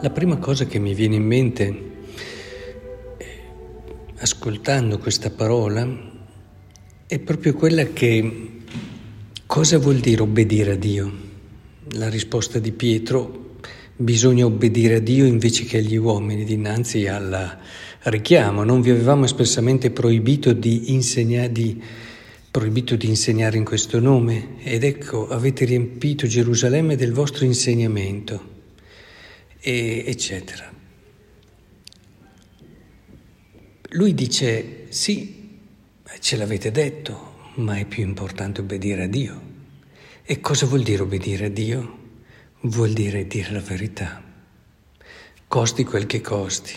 La prima cosa che mi viene in mente, ascoltando questa parola, è proprio quella che cosa vuol dire obbedire a Dio? La risposta di Pietro, bisogna obbedire a Dio invece che agli uomini dinanzi al richiamo. Non vi avevamo espressamente proibito di insegnare, di, proibito di insegnare in questo nome ed ecco avete riempito Gerusalemme del vostro insegnamento e, eccetera. Lui dice sì, ce l'avete detto, ma è più importante obbedire a Dio. E cosa vuol dire obbedire a Dio? Vuol dire dire la verità, costi quel che costi.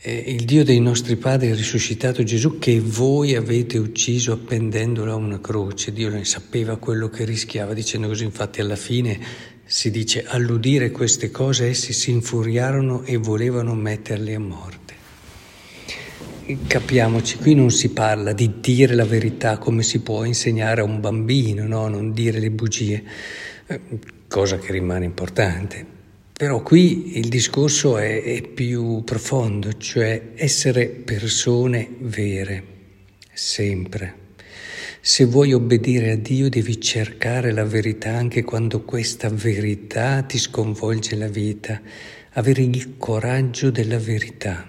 E il Dio dei nostri padri risuscitato Gesù che voi avete ucciso appendendolo a una croce. Dio ne sapeva quello che rischiava, dicendo così infatti alla fine si dice, all'udire queste cose essi si infuriarono e volevano metterli a morte. Capiamoci, qui non si parla di dire la verità come si può insegnare a un bambino, no? non dire le bugie, eh, cosa che rimane importante. Però qui il discorso è, è più profondo, cioè essere persone vere, sempre. Se vuoi obbedire a Dio devi cercare la verità anche quando questa verità ti sconvolge la vita, avere il coraggio della verità.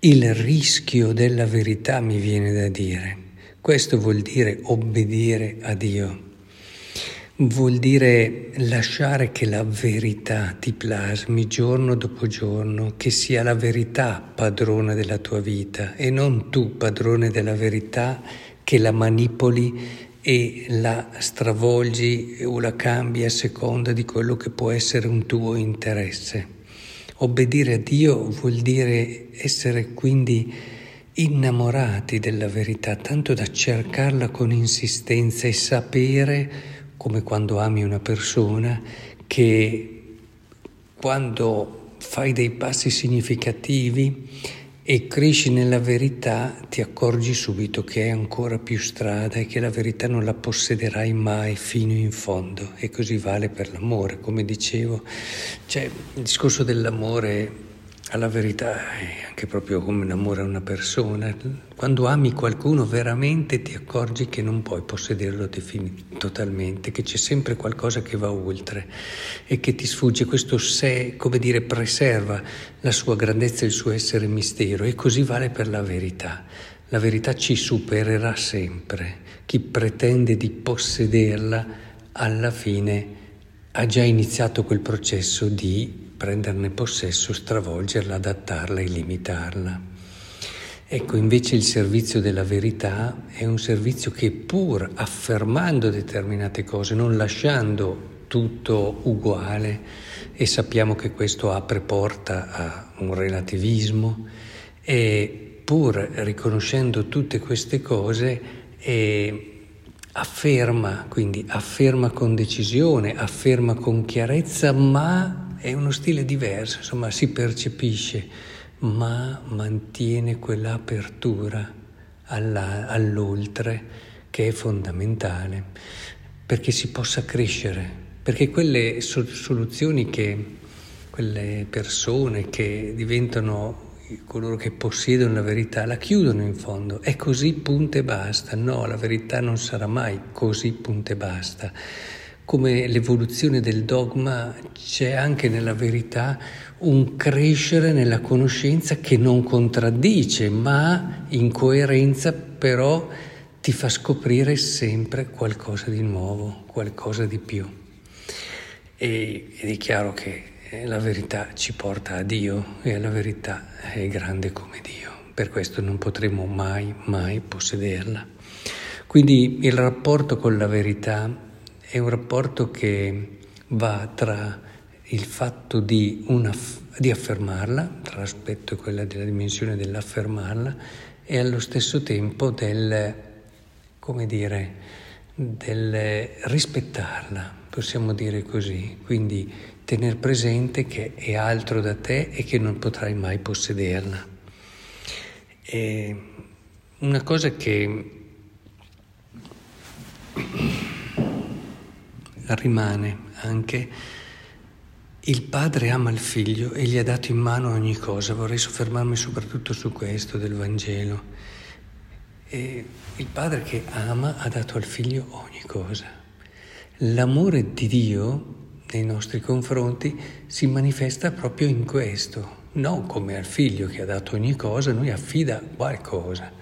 Il rischio della verità mi viene da dire. Questo vuol dire obbedire a Dio. Vuol dire lasciare che la verità ti plasmi giorno dopo giorno, che sia la verità padrona della tua vita e non tu padrone della verità che la manipoli e la stravolgi o la cambi a seconda di quello che può essere un tuo interesse. Obbedire a Dio vuol dire essere quindi innamorati della verità, tanto da cercarla con insistenza e sapere, come quando ami una persona, che quando fai dei passi significativi e cresci nella verità, ti accorgi subito che è ancora più strada e che la verità non la possederai mai fino in fondo. E così vale per l'amore, come dicevo. Cioè, il discorso dell'amore alla verità è anche proprio come un amore a una persona. Quando ami qualcuno veramente ti accorgi che non puoi possederlo totalmente, che c'è sempre qualcosa che va oltre e che ti sfugge. Questo sé, come dire, preserva la sua grandezza il suo essere mistero e così vale per la verità. La verità ci supererà sempre. Chi pretende di possederla alla fine ha già iniziato quel processo di prenderne possesso, stravolgerla, adattarla e limitarla. Ecco, invece il servizio della verità è un servizio che pur affermando determinate cose, non lasciando tutto uguale, e sappiamo che questo apre porta a un relativismo, e pur riconoscendo tutte queste cose, afferma, quindi afferma con decisione, afferma con chiarezza, ma è uno stile diverso, insomma si percepisce, ma mantiene quell'apertura alla, all'oltre che è fondamentale perché si possa crescere, perché quelle soluzioni che quelle persone che diventano coloro che possiedono la verità la chiudono in fondo, è così punto e basta, no, la verità non sarà mai così punto e basta come l'evoluzione del dogma c'è anche nella verità un crescere nella conoscenza che non contraddice, ma in coerenza però ti fa scoprire sempre qualcosa di nuovo, qualcosa di più. E, ed è chiaro che eh, la verità ci porta a Dio e la verità è grande come Dio, per questo non potremo mai, mai possederla. Quindi il rapporto con la verità è un rapporto che va tra il fatto di, una, di affermarla, tra l'aspetto e quella della dimensione dell'affermarla, e allo stesso tempo del, come dire, del rispettarla, possiamo dire così, quindi tener presente che è altro da te e che non potrai mai possederla. E una cosa che rimane anche il padre ama il figlio e gli ha dato in mano ogni cosa. Vorrei soffermarmi soprattutto su questo del Vangelo. E il padre che ama ha dato al figlio ogni cosa. L'amore di Dio nei nostri confronti si manifesta proprio in questo, non come al figlio che ha dato ogni cosa, noi affida qualcosa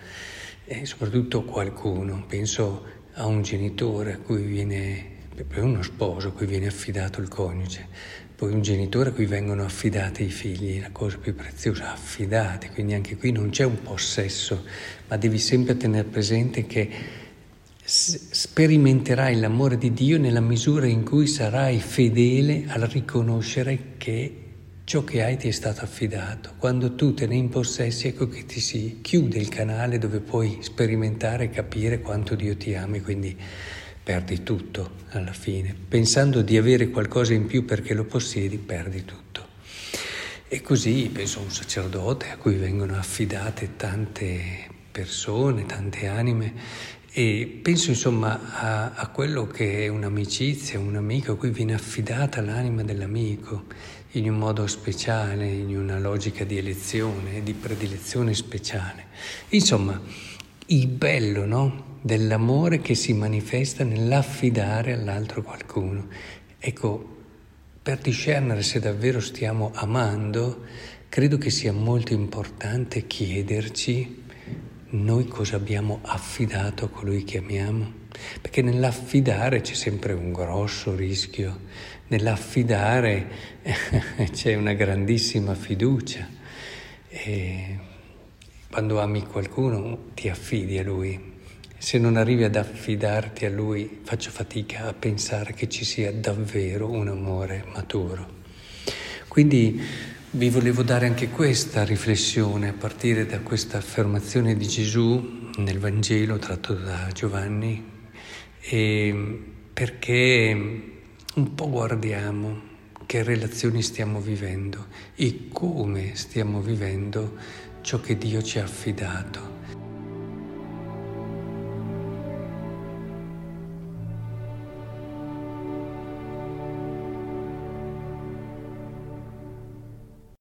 e soprattutto qualcuno. Penso a un genitore a cui viene, per uno sposo a cui viene affidato il coniuge. Poi un genitore a cui vengono affidati i figli, la cosa più preziosa, affidati, quindi anche qui non c'è un possesso, ma devi sempre tenere presente che sperimenterai l'amore di Dio nella misura in cui sarai fedele al riconoscere che ciò che hai ti è stato affidato. Quando tu te ne impossessi, ecco che ti si chiude il canale dove puoi sperimentare e capire quanto Dio ti ami, quindi perdi tutto alla fine. Pensando di avere qualcosa in più perché lo possiedi, perdi tutto. E così penso a un sacerdote a cui vengono affidate tante persone, tante anime e penso insomma a, a quello che è un'amicizia, un amico a cui viene affidata l'anima dell'amico in un modo speciale, in una logica di elezione, di predilezione speciale. Insomma, il bello, no? Dell'amore che si manifesta nell'affidare all'altro qualcuno. Ecco, per discernere se davvero stiamo amando, credo che sia molto importante chiederci noi cosa abbiamo affidato a colui che amiamo. Perché nell'affidare c'è sempre un grosso rischio, nell'affidare c'è una grandissima fiducia. E quando ami qualcuno ti affidi a lui, se non arrivi ad affidarti a Lui, faccio fatica a pensare che ci sia davvero un amore maturo. Quindi vi volevo dare anche questa riflessione a partire da questa affermazione di Gesù nel Vangelo tratto da Giovanni, perché un po' guardiamo che relazioni stiamo vivendo e come stiamo vivendo ciò che Dio ci ha affidato